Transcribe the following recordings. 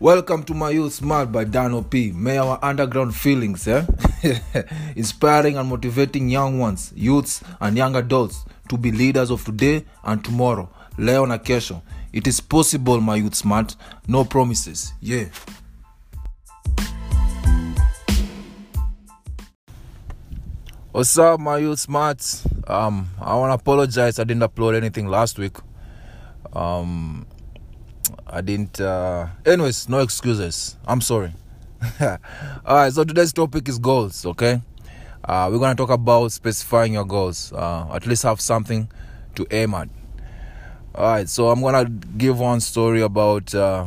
Welcome to my youth smart by Dano P. May our underground feelings, eh? inspiring and motivating young ones, youths and young adults to be leaders of today and tomorrow. Leo na kesho. It is possible, my youth smart. No promises. Yeah. What's up, my youth smart? Um, I want to apologize. I didn't upload anything last week. Um, I didn't. Uh, anyways, no excuses. I'm sorry. All right. So today's topic is goals. Okay. Uh, we're gonna talk about specifying your goals. Uh, at least have something to aim at. All right. So I'm gonna give one story about uh,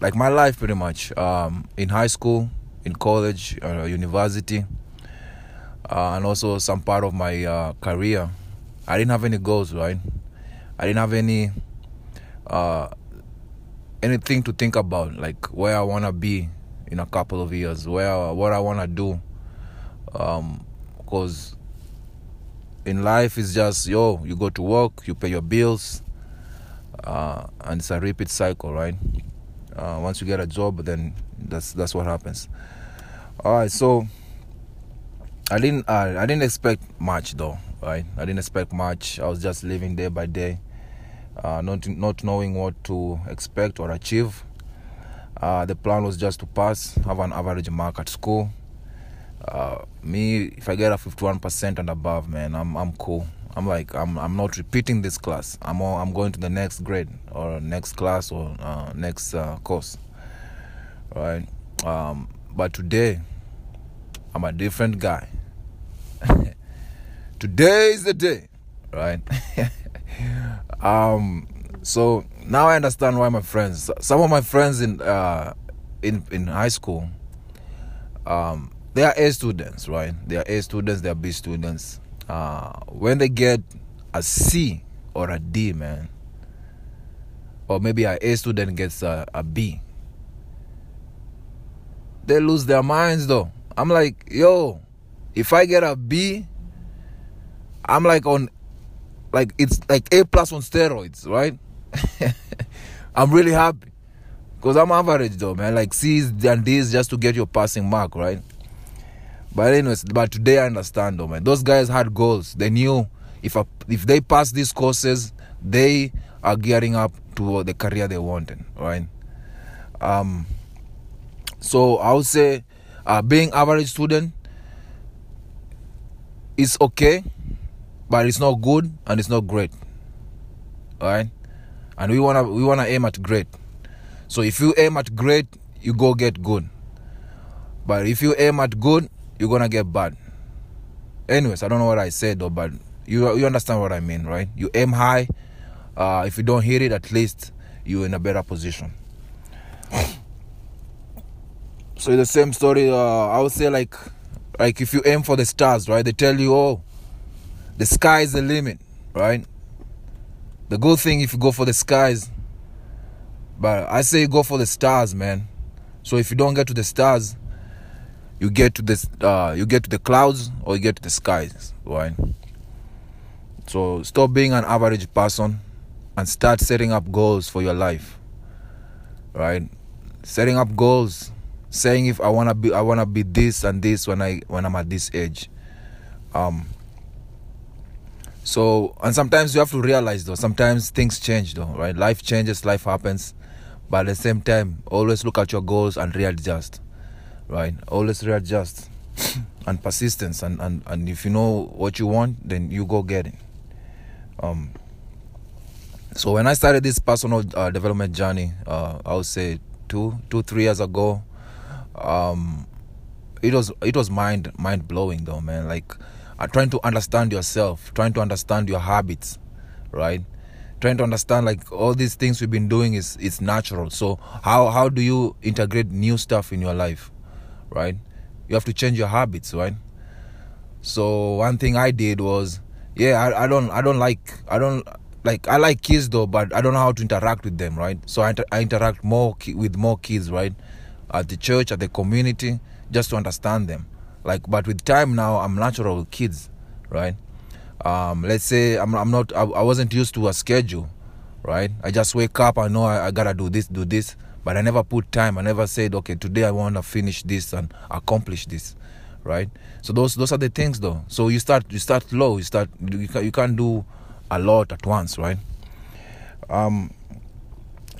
like my life, pretty much. Um, in high school, in college, uh, university uh, and also some part of my uh, career. I didn't have any goals, right? I didn't have any uh, anything to think about, like where I wanna be in a couple of years, where what I wanna do. Um, cause in life it's just yo, you go to work, you pay your bills, uh, and it's a repeat cycle, right? Uh, once you get a job, then that's that's what happens. All right, so I didn't uh, I didn't expect much though, right? I didn't expect much. I was just living day by day, uh, not not knowing what to expect or achieve. Uh, the plan was just to pass, have an average mark at school. Uh, me, if I get a fifty-one percent and above, man, I'm I'm cool. I'm like I'm I'm not repeating this class. I'm all, I'm going to the next grade or next class or uh, next uh, course, right? Um, but today, I'm a different guy. Today is the day, right? um, so now I understand why my friends, some of my friends in uh, in in high school, um, they are A students, right? They are A students, they are B students. Uh, when they get a C or a D, man, or maybe a A student gets a, a B, they lose their minds though. I'm like, yo, if I get a B, I'm like on, like it's like A plus on steroids, right? I'm really happy because I'm average though, man. Like C's and D's just to get your passing mark, right? But anyways, but today I understand though, man. Those guys had goals. They knew if if they pass these courses, they are gearing up to the career they wanted, right? Um. So I would say, uh, being average student is okay, but it's not good and it's not great. Alright? And we wanna we wanna aim at great. So if you aim at great, you go get good. But if you aim at good, you're gonna get bad. Anyways, I don't know what I said though, but you you understand what I mean, right? You aim high. Uh, if you don't hit it, at least you're in a better position. So the same story. Uh, I would say like, like if you aim for the stars, right? They tell you, oh, the sky is the limit, right? The good thing if you go for the skies, but I say go for the stars, man. So if you don't get to the stars, you get to the uh, you get to the clouds or you get to the skies, right? So stop being an average person and start setting up goals for your life, right? Setting up goals saying if I wanna be I wanna be this and this when I when I'm at this age. Um so and sometimes you have to realize though, sometimes things change though, right? Life changes, life happens. But at the same time, always look at your goals and readjust. Right? Always readjust. and persistence and, and, and if you know what you want, then you go get it. Um so when I started this personal uh, development journey, uh, I would say two, two, three years ago, um it was it was mind mind blowing though man like uh, trying to understand yourself trying to understand your habits right? Trying to understand like all these things we've been doing is it's natural. So how how do you integrate new stuff in your life right? You have to change your habits right? So one thing i did was yeah i, I don't i don't like i don't like i like kids though but i don't know how to interact with them right? So i, inter- I interact more ki- with more kids right? At the church, at the community, just to understand them. Like, but with time now, I'm natural with kids, right? Um, let's say I'm, I'm not, I, I, wasn't used to a schedule, right? I just wake up, I know I, I, gotta do this, do this. but I never put time. I never said, okay, today I want to finish this and accomplish this, right? So those those are the things, though. So you start you start low. You start you can, you can't do a lot at once, right? Um,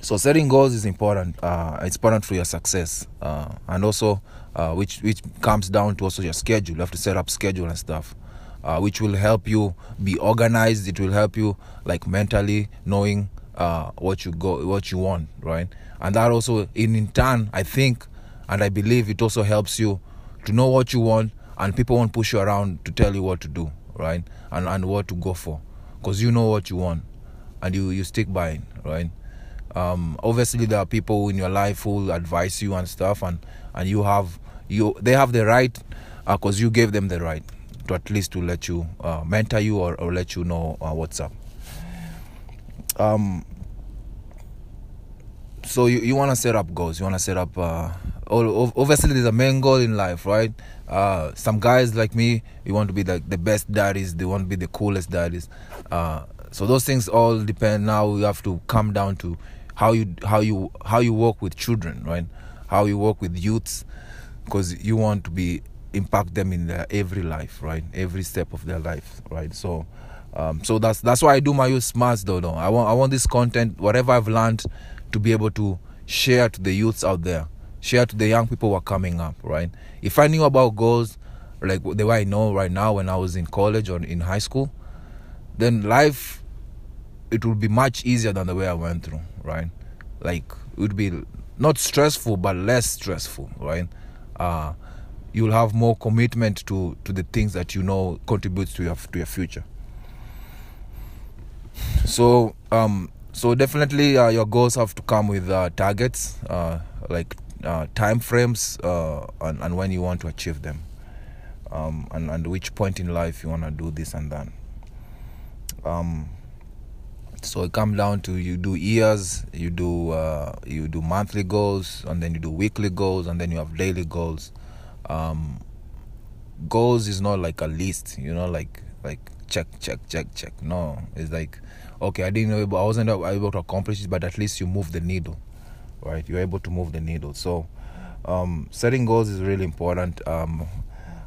so setting goals is important. Uh, it's important for your success, uh, and also uh, which which comes down to also your schedule. You have to set up schedule and stuff, uh, which will help you be organized. It will help you like mentally knowing uh, what you go what you want, right? And that also, in, in turn, I think and I believe it also helps you to know what you want, and people won't push you around to tell you what to do, right? And and what to go for, because you know what you want, and you you stick by it, right? um, obviously there are people in your life who advise you and stuff and and you have you they have the right because uh, you gave them the right to at least to let you uh, mentor you or, or let you know uh, what's up. Um so you, you want to set up goals you want to set up uh, obviously there's a main goal in life right? Uh, some guys like me you want to be like the best daddies they want to be the coolest daddies. Uh, so those things all depend now you have to come down to how you how you how you work with children right? How you work with youths because you want to be impact them in their every life right every step of their life right so um, so that's that's why I do my youth smarts though, though. I want I want this content, whatever I've learned, to be able to share to the youths out there, share to the young people who are coming up, right? If I knew about goals, like the way I know right now when I was in college or in high school, then life it would be much easier than the way I went through, right? Like it would be not stressful but less stressful, right? Uh, you'll have more commitment to to the things that you know contributes to your to your future. So um so definitely uh, your goals have to come with uh, targets, uh, like uh, time frames, uh, and, and when you want to achieve them, um, and and which point in life you want to do this and that. Um, so it comes down to you do years you do uh, you do monthly goals and then you do weekly goals and then you have daily goals. Um, goals is not like a list you know like like check check check check. No it's like okay i didn't know i wasn't able to accomplish it but at least you move the needle right? You're able to move the needle. So um, setting goals is really important um,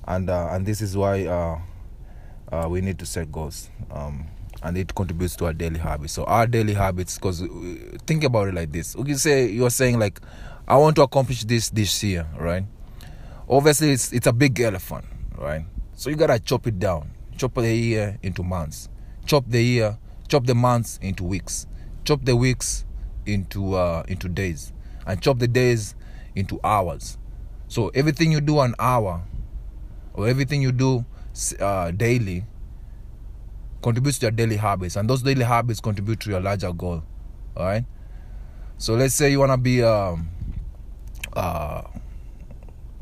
and uh, and this is why uh, uh, we need to set goals. Um, and it contributes to our daily habits. So our daily habits, because uh, think about it like this: you say you're saying like, I want to accomplish this this year, right? Obviously, it's it's a big elephant, right? So you gotta chop it down, chop the year into months, chop the year, chop the months into weeks, chop the weeks into uh, into days, and chop the days into hours. So everything you do an hour, or everything you do uh, daily contributes to your daily habits, and those daily habits contribute to your larger goal. All right. So let's say you wanna be, um, uh,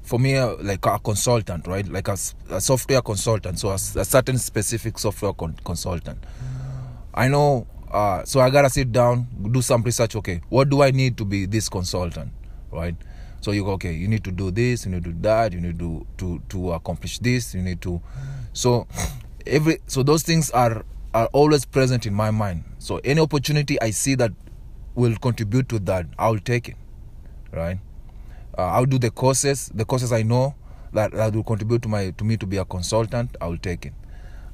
for me, uh, like a consultant, right? Like a, a software consultant, so a, a certain specific software con- consultant. I know. Uh, so I gotta sit down, do some research. Okay, what do I need to be this consultant, right? So you go, okay, you need to do this, you need to do that, you need to to to accomplish this, you need to. So every so those things are are always present in my mind. So any opportunity i see that will contribute to that i'll take it right? Uh, i'll do the courses the courses i know that, that will contribute to my to me to be a consultant i'll take it.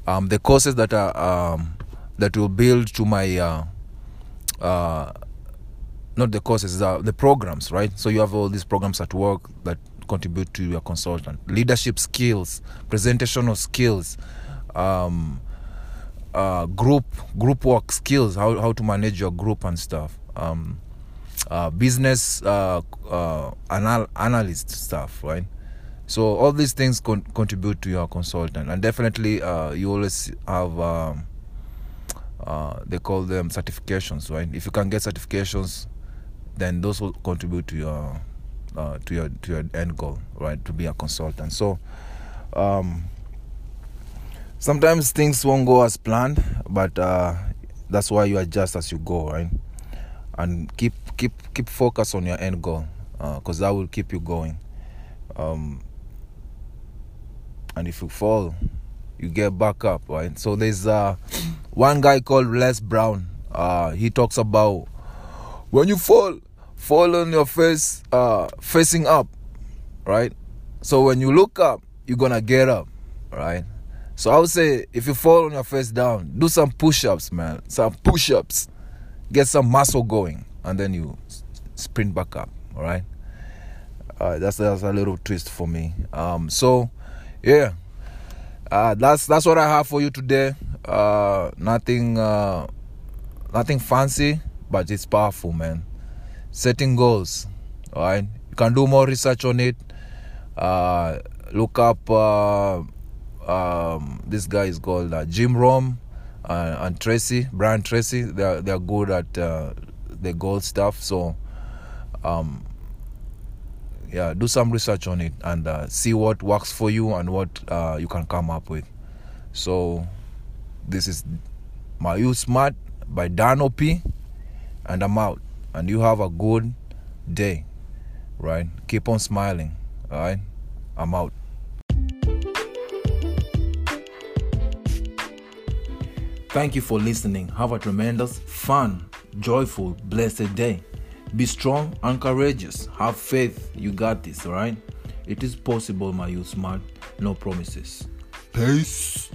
Um, the courses that are um, that will build to my uh, uh, not the courses uh, the programs right? So you have all these programs at work that contribute to your consultant. Leadership skills presentational skills um, uh, group group work skills, how how to manage your group and stuff. Um, uh, business uh, uh, anal- analyst stuff, right? So all these things con- contribute to your consultant, and definitely uh, you always have um, uh, they call them certifications, right? If you can get certifications, then those will contribute to your uh, to your to your end goal, right? To be a consultant. So. Um, sometimes things won't go as planned but uh, that's why you adjust as you go right and keep keep keep focus on your end goal because uh, that will keep you going um, and if you fall you get back up right so there's uh, one guy called les brown uh, he talks about when you fall fall on your face uh, facing up, right? So when you look up, you're gonna get up, right? So I would say if you fall on your face down, do some push-ups, man. Some push-ups. Get some muscle going, and then you sprint back up. All right. Uh, that's that's a little twist for me. Um, so yeah, uh, that's that's what I have for you today. Uh, nothing uh, nothing fancy, but it's powerful, man. Setting goals. All right. You can do more research on it. Uh, look up. Um, this guy is called uh, Jim Rohn uh, and Tracy, Brian Tracy. They're they're good at uh, the gold stuff. So, um, yeah, do some research on it and uh, see what works for you and what uh, you can come up with. So, this is my Youth Smart by Dan OP, and I'm out. And you have a good day, right? Keep on smiling, all right? I'm out. Thank you for listening. Have a tremendous, fun, joyful, blessed day. Be strong and courageous. Have faith. You got this, alright? It is possible, my youth smart. No promises. Peace.